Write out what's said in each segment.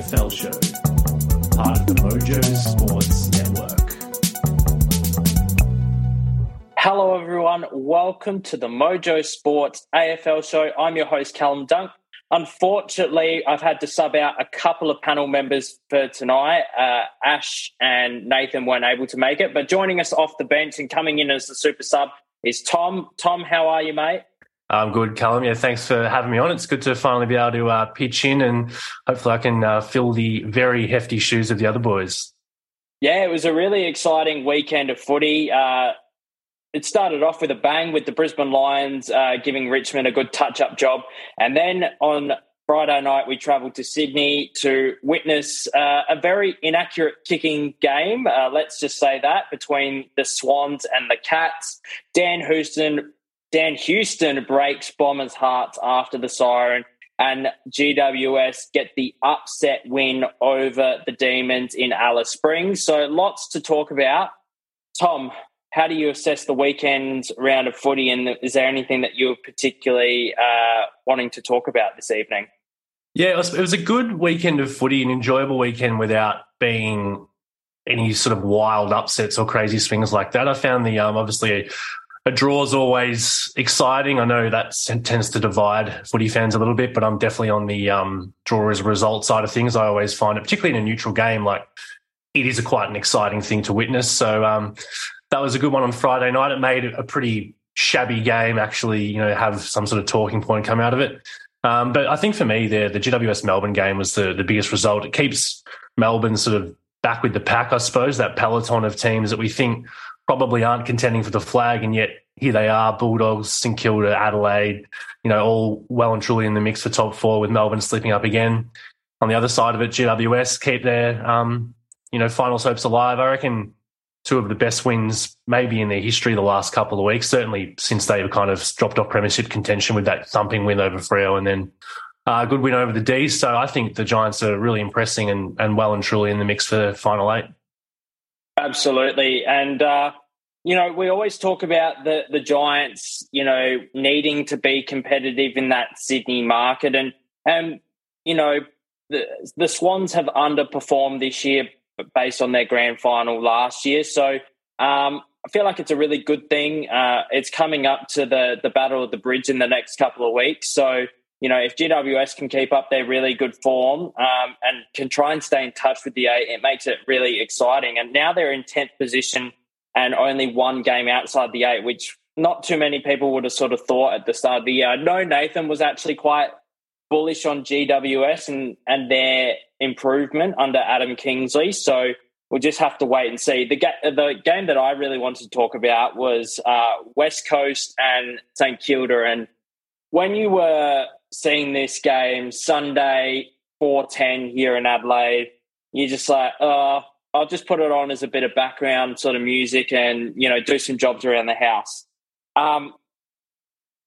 AFL Show, part of the Mojo Sports Network. Hello, everyone. Welcome to the Mojo Sports AFL Show. I'm your host, Callum Dunk. Unfortunately, I've had to sub out a couple of panel members for tonight. Uh, Ash and Nathan weren't able to make it, but joining us off the bench and coming in as the super sub is Tom. Tom, how are you, mate? I'm good, Callum. Yeah, thanks for having me on. It's good to finally be able to uh, pitch in and hopefully I can uh, fill the very hefty shoes of the other boys. Yeah, it was a really exciting weekend of footy. Uh, it started off with a bang with the Brisbane Lions uh, giving Richmond a good touch up job. And then on Friday night, we travelled to Sydney to witness uh, a very inaccurate kicking game. Uh, let's just say that between the Swans and the Cats. Dan Houston Dan Houston breaks Bombers' hearts after the siren, and GWS get the upset win over the Demons in Alice Springs. So, lots to talk about. Tom, how do you assess the weekend round of footy, and is there anything that you're particularly uh, wanting to talk about this evening? Yeah, it was, it was a good weekend of footy, an enjoyable weekend without being any sort of wild upsets or crazy swings like that. I found the um, obviously a draw is always exciting. I know that tends to divide footy fans a little bit, but I'm definitely on the um, draw as a result side of things. I always find it, particularly in a neutral game, like it is a quite an exciting thing to witness. So um, that was a good one on Friday night. It made a pretty shabby game actually, you know, have some sort of talking point come out of it. Um, but I think for me, the the GWS Melbourne game was the the biggest result. It keeps Melbourne sort of back with the pack, I suppose. That peloton of teams that we think probably aren't contending for the flag, and yet here they are: Bulldogs, St Kilda, Adelaide. You know, all well and truly in the mix for top four, with Melbourne slipping up again. On the other side of it, GWS keep their um, you know finals hopes alive. I reckon two of the best wins maybe in their history the last couple of weeks. Certainly since they've kind of dropped off premiership contention with that thumping win over Freo and then a uh, good win over the D's. So I think the Giants are really impressing and, and well and truly in the mix for final eight. Absolutely. And, uh, you know, we always talk about the, the Giants, you know, needing to be competitive in that Sydney market. And, and you know, the, the Swans have underperformed this year based on their grand final last year. So um, I feel like it's a really good thing. Uh, it's coming up to the, the Battle of the Bridge in the next couple of weeks. So, you know, if GWS can keep up their really good form um, and can try and stay in touch with the eight, it makes it really exciting. And now they're in 10th position and only one game outside the eight, which not too many people would have sort of thought at the start of the year. No, Nathan was actually quite bullish on GWS and, and their improvement under Adam Kingsley. So we'll just have to wait and see. The, ga- the game that I really wanted to talk about was uh, West Coast and St Kilda. And when you were seeing this game Sunday, 410 here in Adelaide, you're just like, oh, I'll just put it on as a bit of background sort of music and, you know, do some jobs around the house. Um,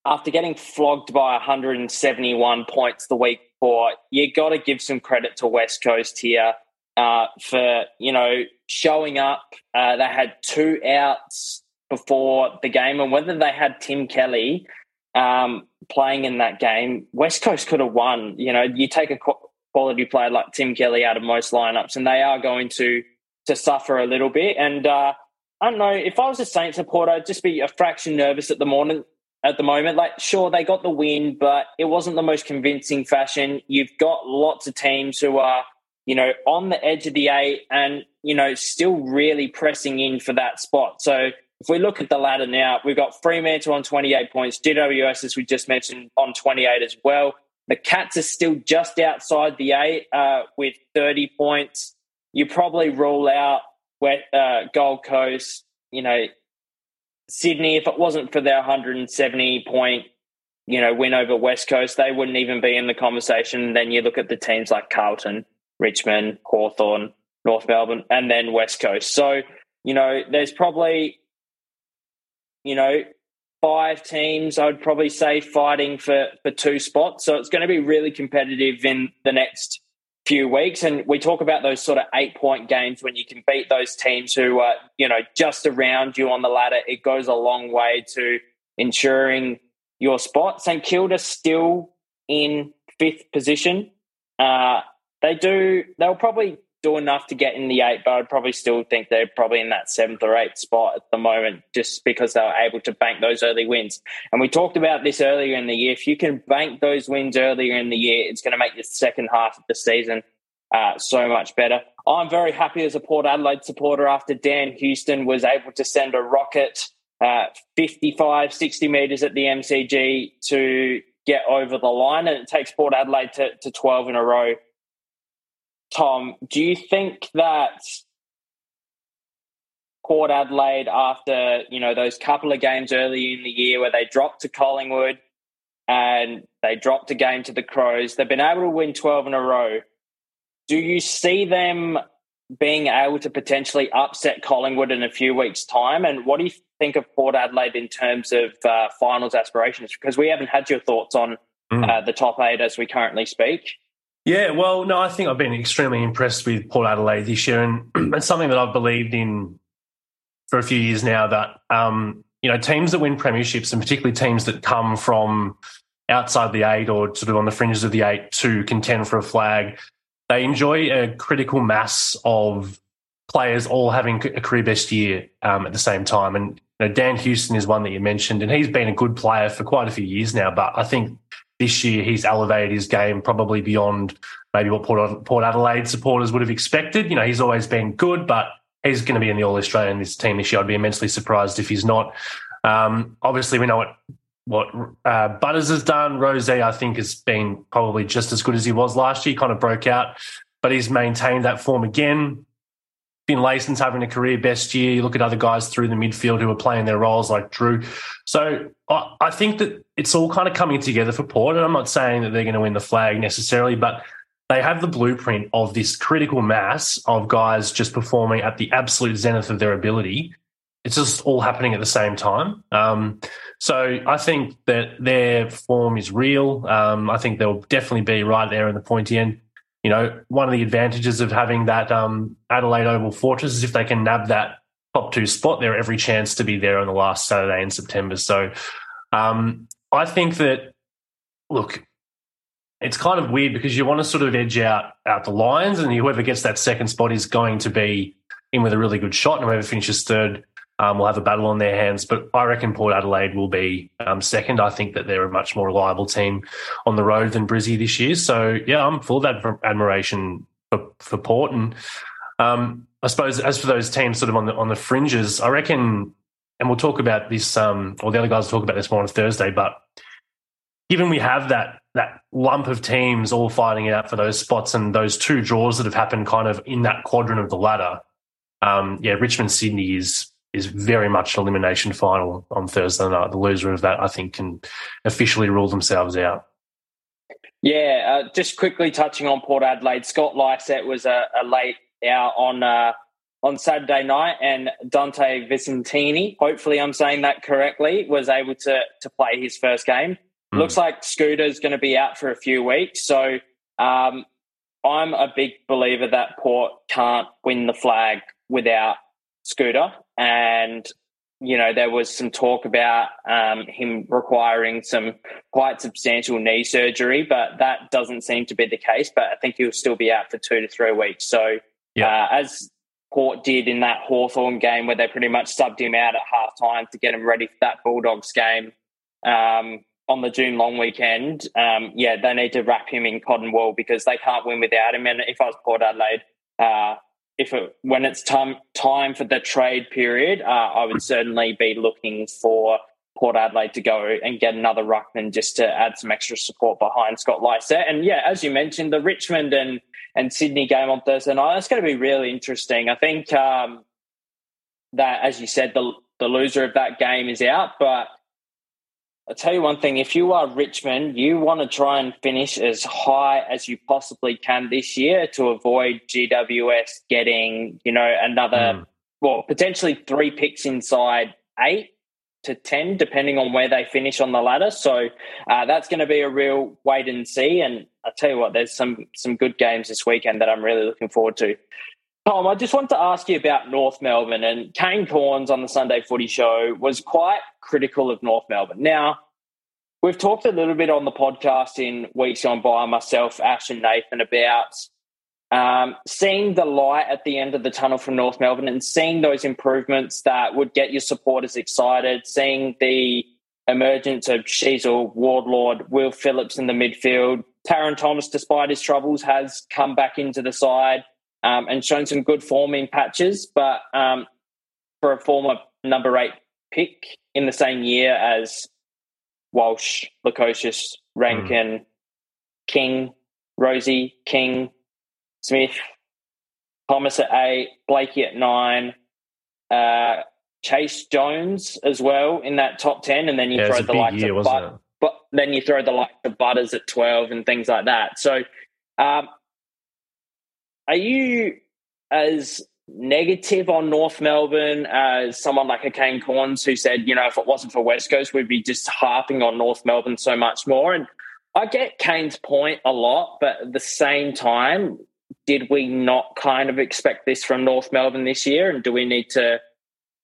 after getting flogged by 171 points the week before, you got to give some credit to West Coast here uh, for, you know, showing up. Uh, they had two outs before the game, and whether they had Tim Kelly um, playing in that game, West Coast could have won. You know, you take a quality player like Tim Kelly out of most lineups, and they are going to to suffer a little bit. And uh, I don't know if I was a Saint supporter, I'd just be a fraction nervous at the morning. At the moment, like sure they got the win, but it wasn't the most convincing fashion. You've got lots of teams who are, you know, on the edge of the eight, and you know, still really pressing in for that spot. So if we look at the ladder now, we've got Fremantle on 28 points, GWS, as we just mentioned, on 28 as well. The Cats are still just outside the eight uh, with 30 points you probably rule out uh, Gold Coast, you know, Sydney. If it wasn't for their 170 point, you know, win over West Coast, they wouldn't even be in the conversation. Then you look at the teams like Carlton, Richmond, Hawthorn, North Melbourne, and then West Coast. So, you know, there's probably, you know, five teams, I would probably say, fighting for, for two spots. So it's going to be really competitive in the next few weeks. And we talk about those sort of eight point games when you can beat those teams who are, you know, just around you on the ladder. It goes a long way to ensuring your spot. St Kilda still in fifth position. Uh, they do. They'll probably do enough to get in the eight, but I'd probably still think they're probably in that seventh or eighth spot at the moment, just because they were able to bank those early wins. And we talked about this earlier in the year. If you can bank those wins earlier in the year, it's going to make the second half of the season uh, so much better. I'm very happy as a Port Adelaide supporter after Dan Houston was able to send a rocket uh, 55, 60 metres at the MCG to get over the line, and it takes Port Adelaide to, to 12 in a row Tom, do you think that Port Adelaide, after you know those couple of games early in the year where they dropped to Collingwood and they dropped a game to the Crows, they've been able to win twelve in a row. Do you see them being able to potentially upset Collingwood in a few weeks' time? And what do you think of Port Adelaide in terms of uh, finals aspirations? Because we haven't had your thoughts on mm. uh, the top eight as we currently speak. Yeah, well, no, I think I've been extremely impressed with Port Adelaide this year, and it's something that I've believed in for a few years now. That um, you know, teams that win premierships, and particularly teams that come from outside the eight or sort of on the fringes of the eight to contend for a flag, they enjoy a critical mass of players all having a career best year um, at the same time. And you know, Dan Houston is one that you mentioned, and he's been a good player for quite a few years now. But I think this year he's elevated his game probably beyond maybe what Port, Port Adelaide supporters would have expected. You know, he's always been good, but he's going to be in the All Australian this team this year. I'd be immensely surprised if he's not. Um, obviously, we know what what uh, Butters has done. Rose, I think, has been probably just as good as he was last year. Kind of broke out, but he's maintained that form again. Finlayson's having a career best year. You look at other guys through the midfield who are playing their roles like Drew. So I, I think that it's all kind of coming together for Port. And I'm not saying that they're going to win the flag necessarily, but they have the blueprint of this critical mass of guys just performing at the absolute zenith of their ability. It's just all happening at the same time. Um, so I think that their form is real. Um, I think they'll definitely be right there in the pointy end you know, one of the advantages of having that um, Adelaide Oval Fortress is if they can nab that top two spot, they're every chance to be there on the last Saturday in September. So um, I think that, look, it's kind of weird because you want to sort of edge out out the Lions, and whoever gets that second spot is going to be in with a really good shot, and whoever finishes third um, will have a battle on their hands. But I reckon Port Adelaide will be um, second. I think that they're a much more reliable team on the road than Brizzy this year. So yeah, I'm full of admiration for, for Port. And um, I suppose as for those teams sort of on the on the fringes, I reckon, and we'll talk about this, um, or the other guys will talk about this more on Thursday. But given we have that that lump of teams all fighting it out for those spots and those two draws that have happened kind of in that quadrant of the ladder. Um, yeah, Richmond Sydney is is very much an elimination final on Thursday night. The loser of that, I think, can officially rule themselves out. Yeah, uh, just quickly touching on Port Adelaide, Scott Lycett was a, a late out on uh, on Saturday night, and Dante Visentini, hopefully I'm saying that correctly, was able to to play his first game. Mm. Looks like Scooter's going to be out for a few weeks, so um, I'm a big believer that Port can't win the flag without Scooter and you know there was some talk about um, him requiring some quite substantial knee surgery, but that doesn't seem to be the case. But I think he'll still be out for two to three weeks. So yeah. uh, as Port did in that Hawthorn game where they pretty much subbed him out at half time to get him ready for that Bulldogs game um, on the June long weekend. Um, yeah, they need to wrap him in cotton wool because they can't win without him. And if I was Port Adelaide, uh, if it, when it's time time for the trade period, uh, I would certainly be looking for Port Adelaide to go and get another ruckman just to add some extra support behind Scott Lycett. And yeah, as you mentioned, the Richmond and and Sydney game on Thursday night that's going to be really interesting. I think um, that, as you said, the the loser of that game is out, but I'll tell you one thing if you are Richmond, you want to try and finish as high as you possibly can this year to avoid GWS getting, you know, another, mm. well, potentially three picks inside eight to 10, depending on where they finish on the ladder. So uh, that's going to be a real wait and see. And I'll tell you what, there's some some good games this weekend that I'm really looking forward to. Tom, I just want to ask you about North Melbourne and Kane Cornes on the Sunday Footy Show was quite critical of North Melbourne. Now, we've talked a little bit on the podcast in weeks gone by, myself, Ash, and Nathan, about um, seeing the light at the end of the tunnel from North Melbourne and seeing those improvements that would get your supporters excited, seeing the emergence of Sheezel, Wardlaw, Will Phillips in the midfield. Tarryn Thomas, despite his troubles, has come back into the side um, and shown some good form in patches. But um, for a former number eight pick in the same year as Walsh, Lukosius, Rankine, mm. King, Rozee, King, Smith, Thomas at eight, Blakey at nine, uh, Chayce Jones as well in that top ten, and then you yeah, throw the likes year, of but, but then you throw the likes of Butters at twelve and things like that. So, um, are you as negative on North Melbourne as someone like a Kane Cornes who said, you know, if it wasn't for West Coast, we'd be just harping on North Melbourne so much more. And I get Kane's point a lot, but at the same time, did we not kind of expect this from North Melbourne this year? And do we need to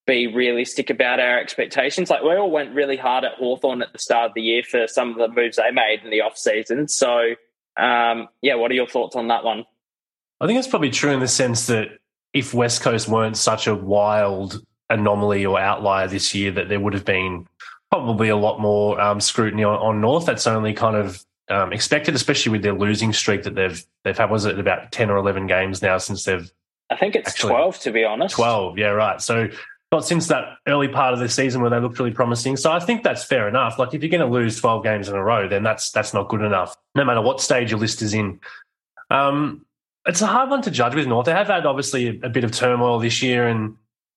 be realistic about our expectations? Like we all went really hard at Hawthorn at the start of the year for some of the moves they made in the off season. So um, yeah, what are your thoughts on that one? I think it's probably true in the sense that if West Coast weren't such a wild anomaly or outlier this year, that there would have been probably a lot more um, scrutiny on, on, North. That's only kind of um, expected, especially with their losing streak that they've they've had. Was it about ten or eleven games now since they've? I think it's twelve to be honest. Twelve, yeah, right. So not since that early part of the season where they looked really promising. So I think that's fair enough. Like if you're going to lose twelve games in a row, then that's that's not good enough, no matter what stage your list is in. Um, it's a hard one to judge with North. They have had obviously a, bit of turmoil this year, and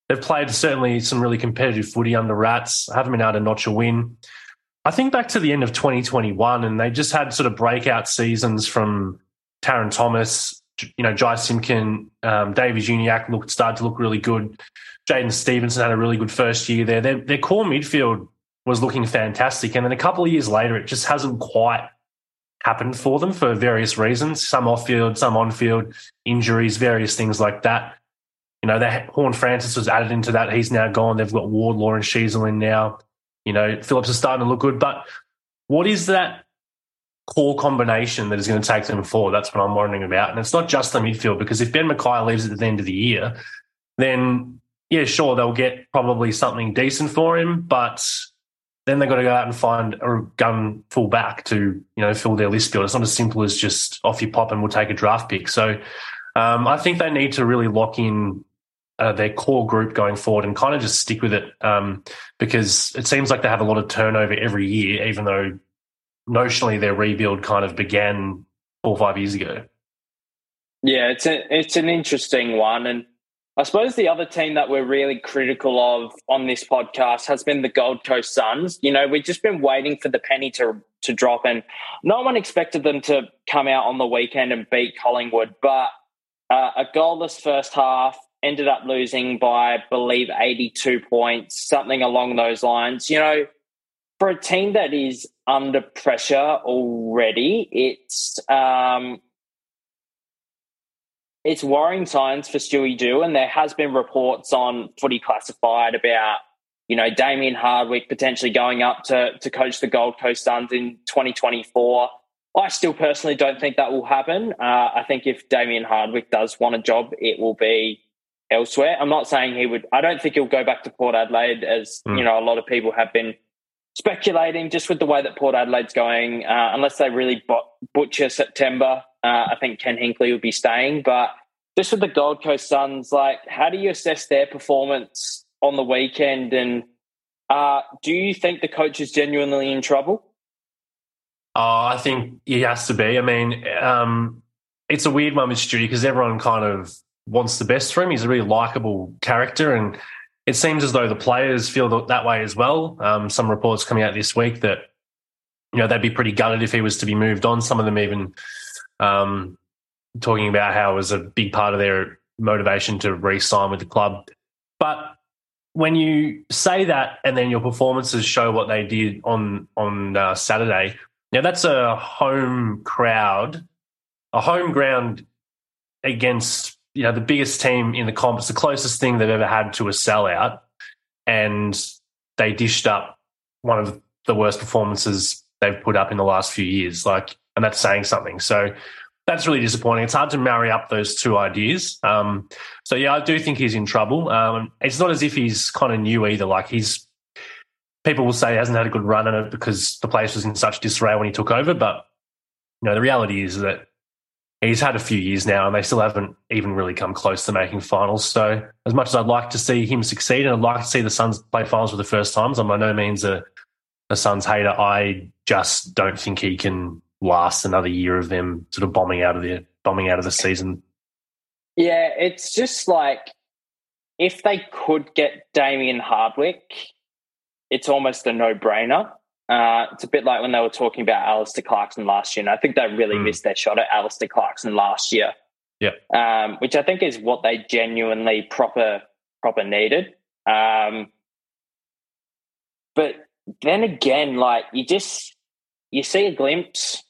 they've played certainly some really competitive footy under Rats. Haven't been able to notch a win. I think back to the end of 2021, and they just had sort of breakout seasons from Tarryn Thomas, you know, Jy Simpkin, um, Davies Uniacke looked started to look really good. Jaidyn Stephenson had a really good first year there. Their, their core midfield was looking fantastic, and then a couple of years later, it just hasn't quite happened for them for various reasons. Some off field, some on field injuries, various things like that. You know, that Horne-Francis was added into that. He's now gone. They've got Wardlaw and Sheezel in now. You know, Phillips is starting to look good. But what is that core combination that is going to take them forward? That's what I'm wondering about. And it's not just the midfield, because if Ben McKay leaves at the end of the year, then yeah, sure, they'll get probably something decent for him, but then they've got to go out and find a gun full back to you know fill their list build. It's not as simple as just off you pop and we'll take a draft pick. So um, I think they need to really lock in uh, their core group going forward and kind of just stick with it um, because it seems like they have a lot of turnover every year, even though notionally their rebuild kind of began four or five years ago. Yeah, it's a, it's an interesting one, and I suppose the other team that we're really critical of on this podcast has been the Gold Coast Suns. You know, we've just been waiting for the penny to to drop, and no one expected them to come out on the weekend and beat Collingwood. But uh, a goalless first half ended up losing by, I believe, eighty two points, something along those lines. You know, for a team that is under pressure already, it's um, it's worrying signs for Stewie Dew, and there has been reports on Footy Classified about you know Damien Hardwick potentially going up to to coach the Gold Coast Suns in 2024. I still personally don't think that will happen. Uh, I think if Damien Hardwick does want a job, it will be elsewhere. I'm not saying he would. I don't think he'll go back to Port Adelaide, as mm. you know, a lot of people have been speculating. Just with the way that Port Adelaide's going, uh, unless they really butcher September, uh, I think Ken Hinkley would be staying. But just with the Gold Coast Suns, like, how do you assess their performance on the weekend? And uh, do you think the coach is genuinely in trouble? Oh, I think he has to be. I mean, um, it's a weird one with Stewie because everyone kind of wants the best for him. He's a really likable character, and it seems as though the players feel that way as well. Um, some reports coming out this week that you know they'd be pretty gutted if he was to be moved on. Some of them even um, talking about how it was a big part of their motivation to re-sign with the club. But when you say that and then your performances show what they did on on uh, Saturday, now that's a home crowd, a home ground against you know the biggest team in the comp. It's the closest thing they've ever had to a sellout, and they dished up one of the worst performances they've put up in the last few years. Like, and that's saying something. So that's really disappointing. It's hard to marry up those two ideas. Um, so yeah, I do think he's in trouble. Um, it's not as if he's kind of new either. Like he's people will say he hasn't had a good run in it because the place was in such disarray when he took over. But you know, the reality is that he's had a few years now and they still haven't even really come close to making finals. So as much as I'd like to see him succeed and I'd like to see the Suns play finals for the first times, I'm by no means a, a Suns hater. I just don't think he can last another year of them sort of bombing out of the bombing out of the season. Yeah, it's just like if they could get Damien Hardwick, it's almost a no brainer. Uh, it's a bit like when they were talking about Alastair Clarkson last year, and I think they really mm. missed their shot at Alastair Clarkson last year. Yeah, um, which I think is what they genuinely proper proper needed. Um, but then again, like you just you see a glimpse,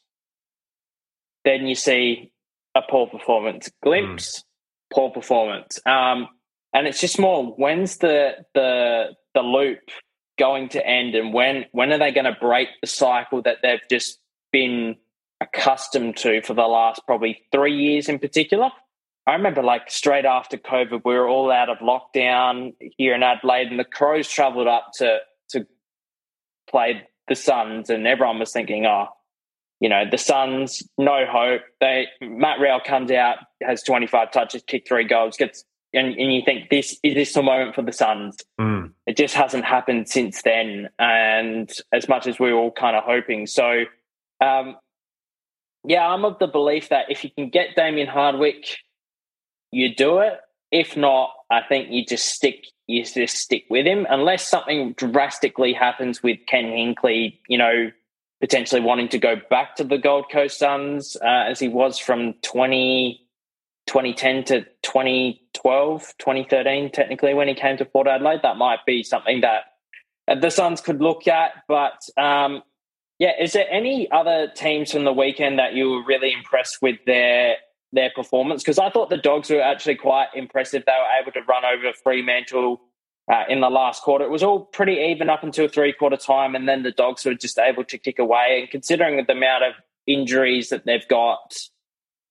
then you see a poor performance. Glimpse, mm. poor performance. Um, and it's just more when's the the the loop going to end and when when are they going to break the cycle that they've just been accustomed to for the last probably three years in particular i remember like straight after covid we were all out of lockdown here in adelaide and the crows travelled up to to play the suns and everyone was thinking oh you know the suns no hope they matt rowell comes out has 25 touches kicked three goals gets and, and you think this is this the moment for the Suns? Mm. It just hasn't happened since then, and as much as we were all kind of hoping. So, um, yeah, I'm of the belief that if you can get Damien Hardwick, you do it. If not, I think you just stick you just stick with him unless something drastically happens with Ken Hinkley. You know, potentially wanting to go back to the Gold Coast Suns uh, as he was from 20 2010 to 2012, 2013, technically, when he came to Port Adelaide. That might be something that the Suns could look at. But um, yeah, is there any other teams from the weekend that you were really impressed with their their performance? Because I thought the Dogs were actually quite impressive. They were able to run over Fremantle uh, in the last quarter. It was all pretty even up until three quarter time, and then the Dogs were just able to kick away. And considering the amount of injuries that they've got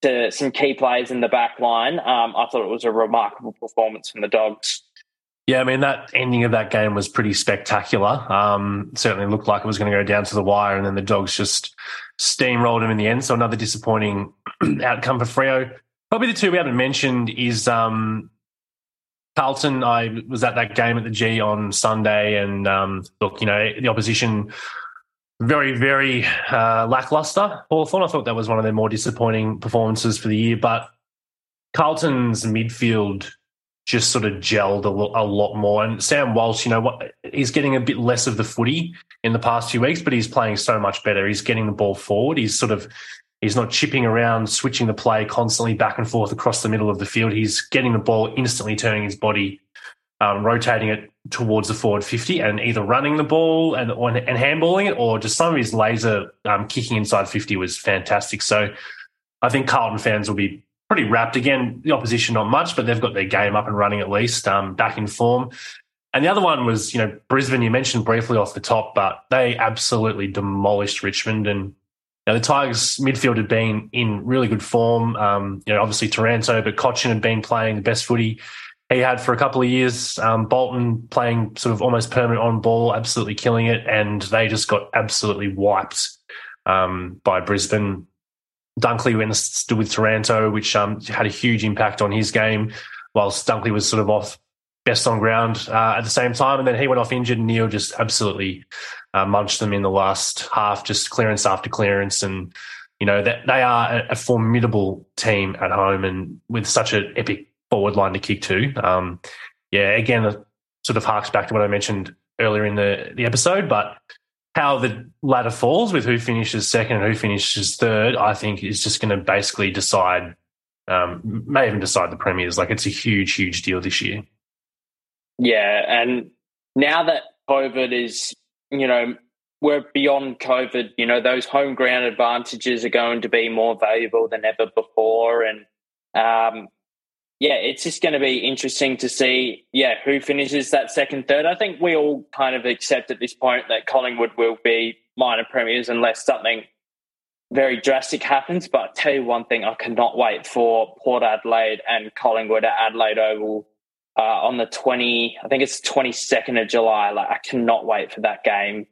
to some key players in the back line. Um, I thought it was a remarkable performance from the Dogs. Yeah, I mean, that ending of that game was pretty spectacular. Um, certainly looked like it was going to go down to the wire, and then the Dogs just steamrolled him in the end. So another disappointing outcome for Freo. Probably the two we haven't mentioned is um, Carlton. I was at that game at the G on Sunday, and um, look, you know, the opposition very, very uh, lackluster. Hawthorn, I thought that was one of their more disappointing performances for the year. But Carlton's midfield just sort of gelled a, lo- a lot more. And Sam Walsh, you know, what he's getting a bit less of the footy in the past few weeks, but he's playing so much better. He's getting the ball forward. He's sort of he's not chipping around, switching the play constantly back and forth across the middle of the field. He's getting the ball instantly, turning his body um, rotating it towards the forward 50 and either running the ball and, or, and handballing it or just some of his laser um, kicking inside 50 was fantastic. So I think Carlton fans will be pretty wrapped. Again, the opposition not much, but they've got their game up and running at least, um, back in form. And the other one was, you know, Brisbane, you mentioned briefly off the top, but they absolutely demolished Richmond. And know, the Tigers midfield had been in really good form. Um, you know, obviously Taranto, but Cotchin had been playing the best footy he had for a couple of years. Um, Bolton playing sort of almost permanent on ball, absolutely killing it, and they just got absolutely wiped um, by Brisbane. Dunkley went stood with Taranto, which um, had a huge impact on his game, whilst Dunkley was sort of off best on ground uh, at the same time. And then he went off injured, and Neale just absolutely uh, munched them in the last half, just clearance after clearance. And, you know, that they are a, formidable team at home and with such an epic forward line to kick to. Um, yeah, again, sort of harks back to what I mentioned earlier in the, the episode, but how the ladder falls with who finishes second and who finishes third, I think is just going to basically decide, um, may even decide the premiers. Like it's a huge, huge deal this year. Yeah, and now that COVID is, you know, we're beyond COVID, you know, those home ground advantages are going to be more valuable than ever before. And um, yeah, it's just going to be interesting to see, yeah, who finishes that second, third. I think we all kind of accept at this point that Collingwood will be minor premiers unless something very drastic happens. But I'll tell you one thing, I cannot wait for Port Adelaide and Collingwood at Adelaide Oval uh, on the 20, I think it's 22nd of July. Like, I cannot wait for that game.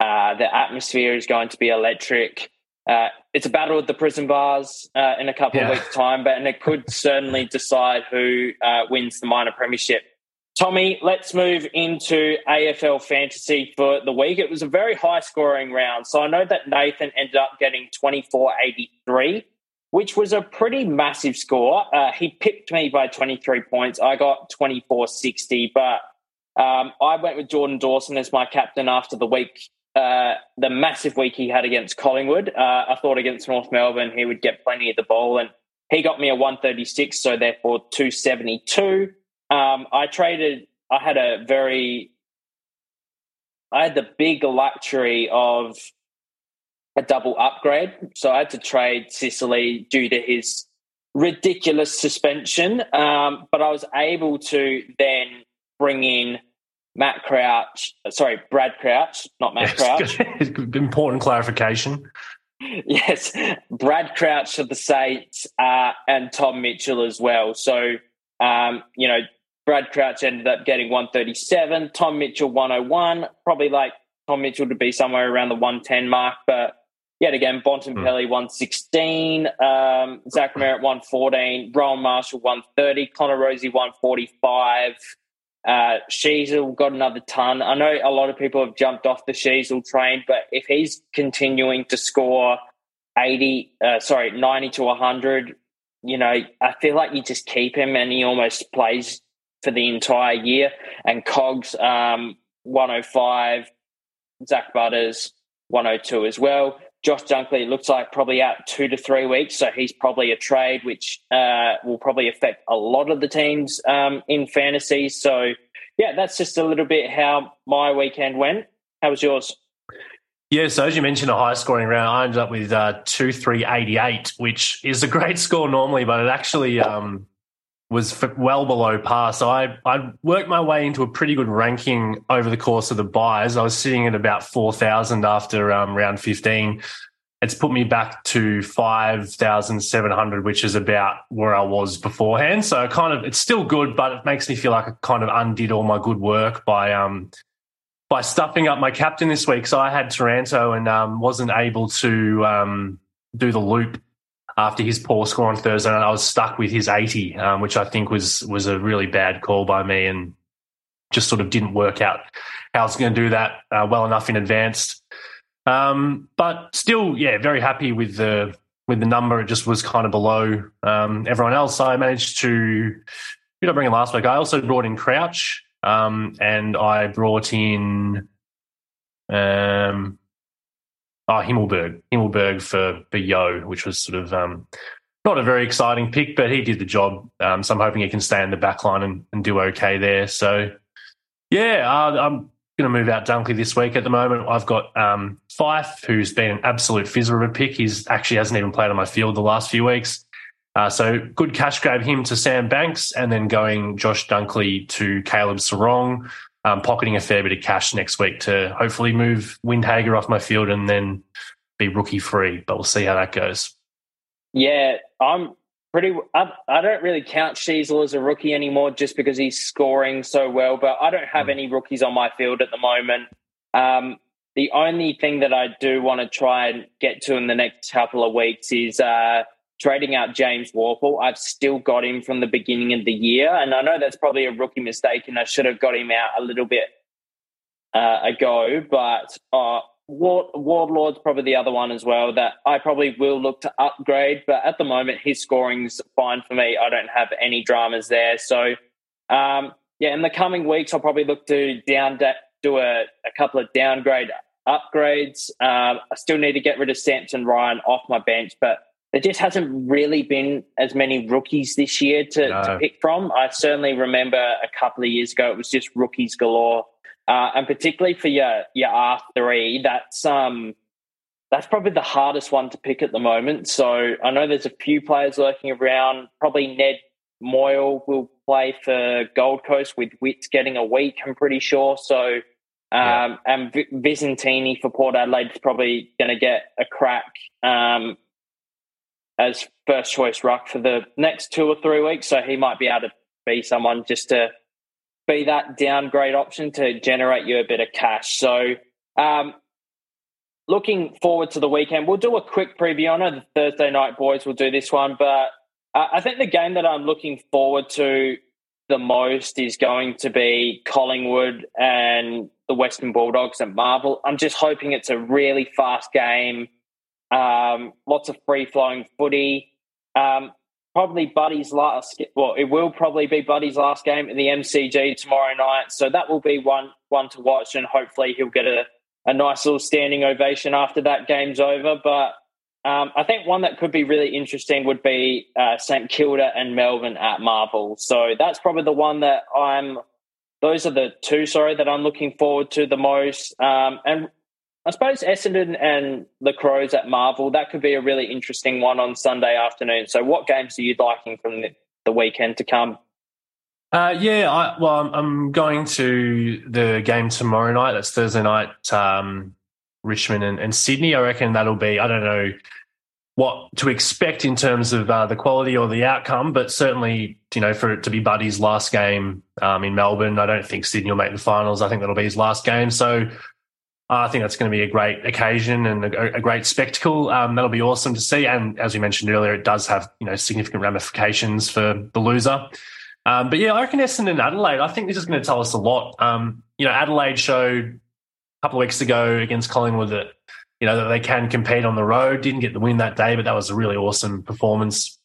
Uh, the atmosphere is going to be electric. Uh, it's a battle with the prison bars uh, in a couple yeah. of weeks' time, but and it could certainly decide who uh, wins the minor premiership. Tommy, let's move into AFL fantasy for the week. It was a very high scoring round. So I know that Nathan ended up getting 2483, which was a pretty massive score. Uh, he picked me by 23 points. I got 2460, but um, I went with Jordan Dawson as my captain after the week uh, the massive week he had against Collingwood. Uh, I thought against North Melbourne he would get plenty of the ball, and he got me a 136, so therefore 272. Um, I traded. I had a very. I had the big luxury of a double upgrade, so I had to trade Sicily due to his ridiculous suspension. Um, but I was able to then bring in Matt Crouch, sorry, Brad Crouch, not Matt Crouch. Important clarification. Yes, Brad Crouch of the Saints uh, and Tom Mitchell as well. So, um, you know, Brad Crouch ended up getting 137, Tom Mitchell 101. Probably like Tom Mitchell to be somewhere around the 110 mark, but yet again, Bontempelli mm. 116, um, Zach Merrett 114, Rowan Marshall 130, Connor Rozee 145. Uh, Sheezel got another ton. I know a lot of people have jumped off the Sheezel train, but if he's continuing to score 80, uh, sorry, 90 to 100, you know, I feel like you just keep him and he almost plays for the entire year. And Cogs, um, 105, Zak Butters, 102 as well. Josh Dunkley looks like probably out two to three weeks, so he's probably a trade which uh, will probably affect a lot of the teams um, in fantasy. So, yeah, that's just a little bit how my weekend went. How was yours? Yeah, so as you mentioned, a high scoring round, I ended up with uh, two three eighty eight, which is a great score normally, but it actually um, was well below par. So I I worked my way into a pretty good ranking over the course of the buys. I was sitting at about four thousand after um, round fifteen. It's put me back to five thousand seven hundred, which is about where I was beforehand. So kind of it's still good, but it makes me feel like I kind of undid all my good work by um by stuffing up my captain this week. So I had Taranto and um, wasn't able to um, do the loop after his poor score on Thursday I was stuck with his 80, um, which I think was was a really bad call by me and just sort of didn't work out how I was going to do that uh, well enough in advance. Um, but still, yeah, very happy with the with the number. It just was kind of below um, everyone else. I managed to, who did I bring in last week? I also brought in Crouch um, and I brought in um, Oh, Himmelberg, Himmelberg for for Yeo, which was sort of um, not a very exciting pick, but he did the job. Um, so I'm hoping he can stay in the back line and, and do okay there. So, yeah, uh, I'm going to move out Dunkley this week. At the moment, I've got um, Fyfe, who's been an absolute fizzer of a pick. He's actually hasn't even played on my field the last few weeks. Uh, so good cash grab him to Sam Banks and then going Josh Dunkley to Caleb Serong um, pocketing a fair bit of cash next week to hopefully move Windhager off my field and then be rookie free. But we'll see how that goes. Yeah, I'm pretty. I, I don't really count Sheezel as a rookie anymore just because he's scoring so well. But I don't have mm. any rookies on my field at the moment. Um, the only thing that I do want to try and get to in the next couple of weeks is uh, trading out James Worpel. I've still got him from the beginning of the year. And I know that's probably a rookie mistake and I should have got him out a little bit uh, ago. But uh, Ward, probably the other one as well that I probably will look to upgrade. But at the moment, his scoring's fine for me. I don't have any dramas there. So, um, yeah, in the coming weeks, I'll probably look to down do a, a couple of downgrade upgrades. Uh, I still need to get rid of Samson Ryan off my bench, but there just hasn't really been as many rookies this year to, no. to, pick from. I certainly remember a couple of years ago it was just rookies galore, uh, and particularly for your your R three, that's um that's probably the hardest one to pick at the moment. So I know there's a few players lurking around. Probably Ned Moyle will play for Gold Coast with Witts getting a week. I'm pretty sure. So Um, And v- for Port Adelaide is probably going to get a crack um, as first choice ruck for the next two or three weeks. So he might be able to be someone just to be that downgrade option to generate you a bit of cash. So um, looking forward to the weekend. We'll do a quick preview on it. The Thursday night boys will do this one, but uh, I think the game that I'm looking forward to the most is going to be Collingwood and the Western Bulldogs at Marvel. I'm just hoping it's a really fast game, um, lots of free flowing footy. Um, probably Buddy's last. Well, it will probably be Buddy's last game in the MCG tomorrow night, so that will be one one to watch, and hopefully he'll get a, a nice little standing ovation after that game's over. But um, I think one that could be really interesting would be uh, St Kilda and Melbourne at Marvel. So that's probably the one that I'm. Those are the two, sorry, that I'm looking forward to the most. Um, and I suppose Essendon and the Crows at Marvel, that could be a really interesting one on Sunday afternoon. So, what games are you liking from the, weekend to come? Uh, yeah, I, well, I'm, I'm, going to the game tomorrow night. That's Thursday night, um, Richmond and, and, Sydney. I reckon that'll be, I don't know what to expect in terms of uh, the quality or the outcome, but certainly, you know, for it to be Buddy's last game um, in Melbourne, I don't think Sydney will make the finals. I think that'll be his last game. So, I think that's going to be a great occasion and a, a great spectacle. Um, that'll be awesome to see. And as we mentioned earlier, it does have you know significant ramifications for the loser. Um, but yeah, I reckon Essendon and Adelaide. I think this is going to tell us a lot. Um, you know, Adelaide showed a couple of weeks ago against Collingwood that you know that they can compete on the road. Didn't get the win that day, but that was a really awesome performance.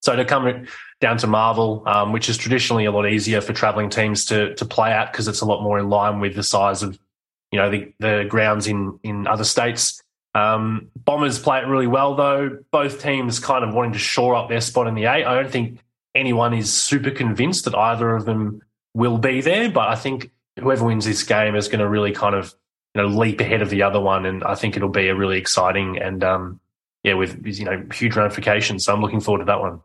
So to come down to Marvel, um, which is traditionally a lot easier for travelling teams to to play at because it's a lot more in line with the size of you know the, the grounds in in other states. Um, Bombers play it really well though. Both teams kind of wanting to shore up their spot in the eight. I don't think anyone is super convinced that either of them will be there, but I think whoever wins this game is going to really kind of you know leap ahead of the other one, and I think it'll be a really exciting and um, yeah, with you know huge ramifications. So I'm looking forward to that one.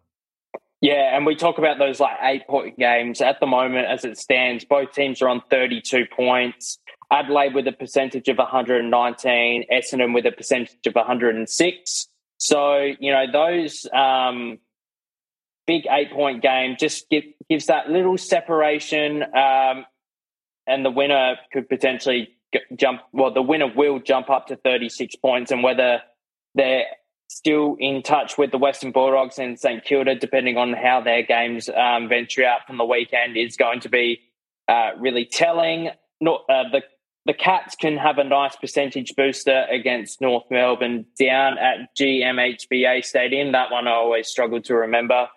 Yeah, and we talk about those like eight point games at the moment as it stands. Both teams are on 32 points. Adelaide with a percentage of 119, Essendon with a percentage of 106. So, you know, those um, big eight point game just give, gives that little separation. Um, and the winner could potentially jump, well, the winner will jump up to 36 points. And whether they're still in touch with the Western Bulldogs and St Kilda, depending on how their games um, venture out from the weekend, is going to be uh, really telling. Not, uh, the the Cats can have a nice percentage booster against North Melbourne down at GMHBA Stadium. That one I always struggle to remember.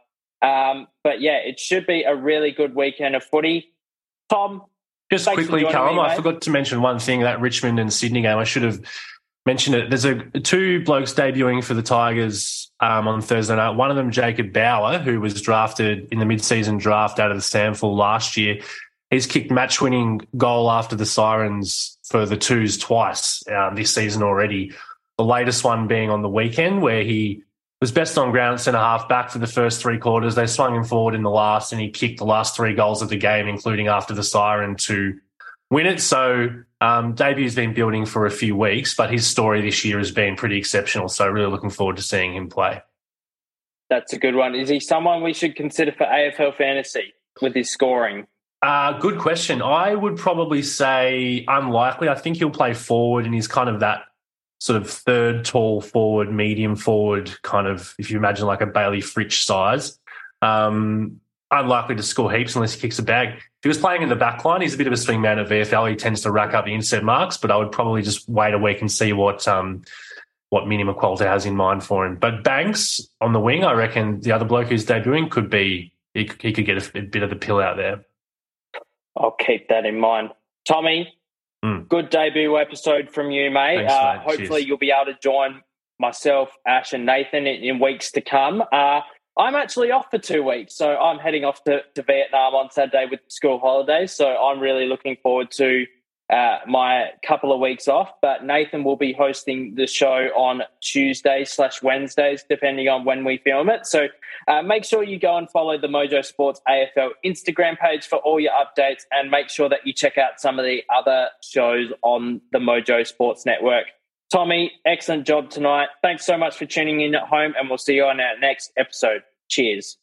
Um, but yeah, it should be a really good weekend of footy. Tom, just quickly, Callum, I forgot to mention one thing that Richmond and Sydney game. I should have mentioned it. There's a two blokes debuting for the Tigers um, on Thursday night. One of them, Jacob Bauer, who was drafted in the mid-season draft out of the SANFL last year he's kicked match winning goal after the Sirens for the twos twice um, this season already. The latest one being on the weekend where he was best on ground centre half back for the first three quarters. They swung him forward in the last and he kicked the last three goals of the game, including after the siren to win it. So um, debut's been building for a few weeks, but his story this year has been pretty exceptional. So really looking forward to seeing him play. That's a good one. Is he someone we should consider for AFL fantasy with his scoring? Uh, good question. I would probably say unlikely. I think he'll play forward and he's kind of that sort of third tall forward, medium forward kind of, if you imagine like a Bailey Fritsch size. Um, unlikely to score heaps unless he kicks a bag. If he was playing in the back line, he's a bit of a swing man at VFL. He tends to rack up the inset marks, but I would probably just wait a week and see what um, what Mini Quality has in mind for him. But Banks on the wing, I reckon the other bloke who's debuting could be, he, he could get a, a bit of the pill out there. I'll keep that in mind. Tommy, mm. good debut episode from you, mate. Thanks, uh, mate. Hopefully, Cheers. you'll be able to join myself, Ash, and Nathan in, in weeks to come. Uh, I'm actually off for two weeks, so I'm heading off to, to Vietnam on Saturday with school holidays. So I'm really looking forward to uh, my couple of weeks off. But Nathan will be hosting the show on Tuesdays slash Wednesdays, depending on when we film it. So uh, make sure you go and follow the Mojo Sports AFL Instagram page for all your updates, and make sure that you check out some of the other shows on the Mojo Sports Network. Tommy, excellent job tonight. Thanks so much for tuning in at home, and we'll see you on our next episode. Cheers.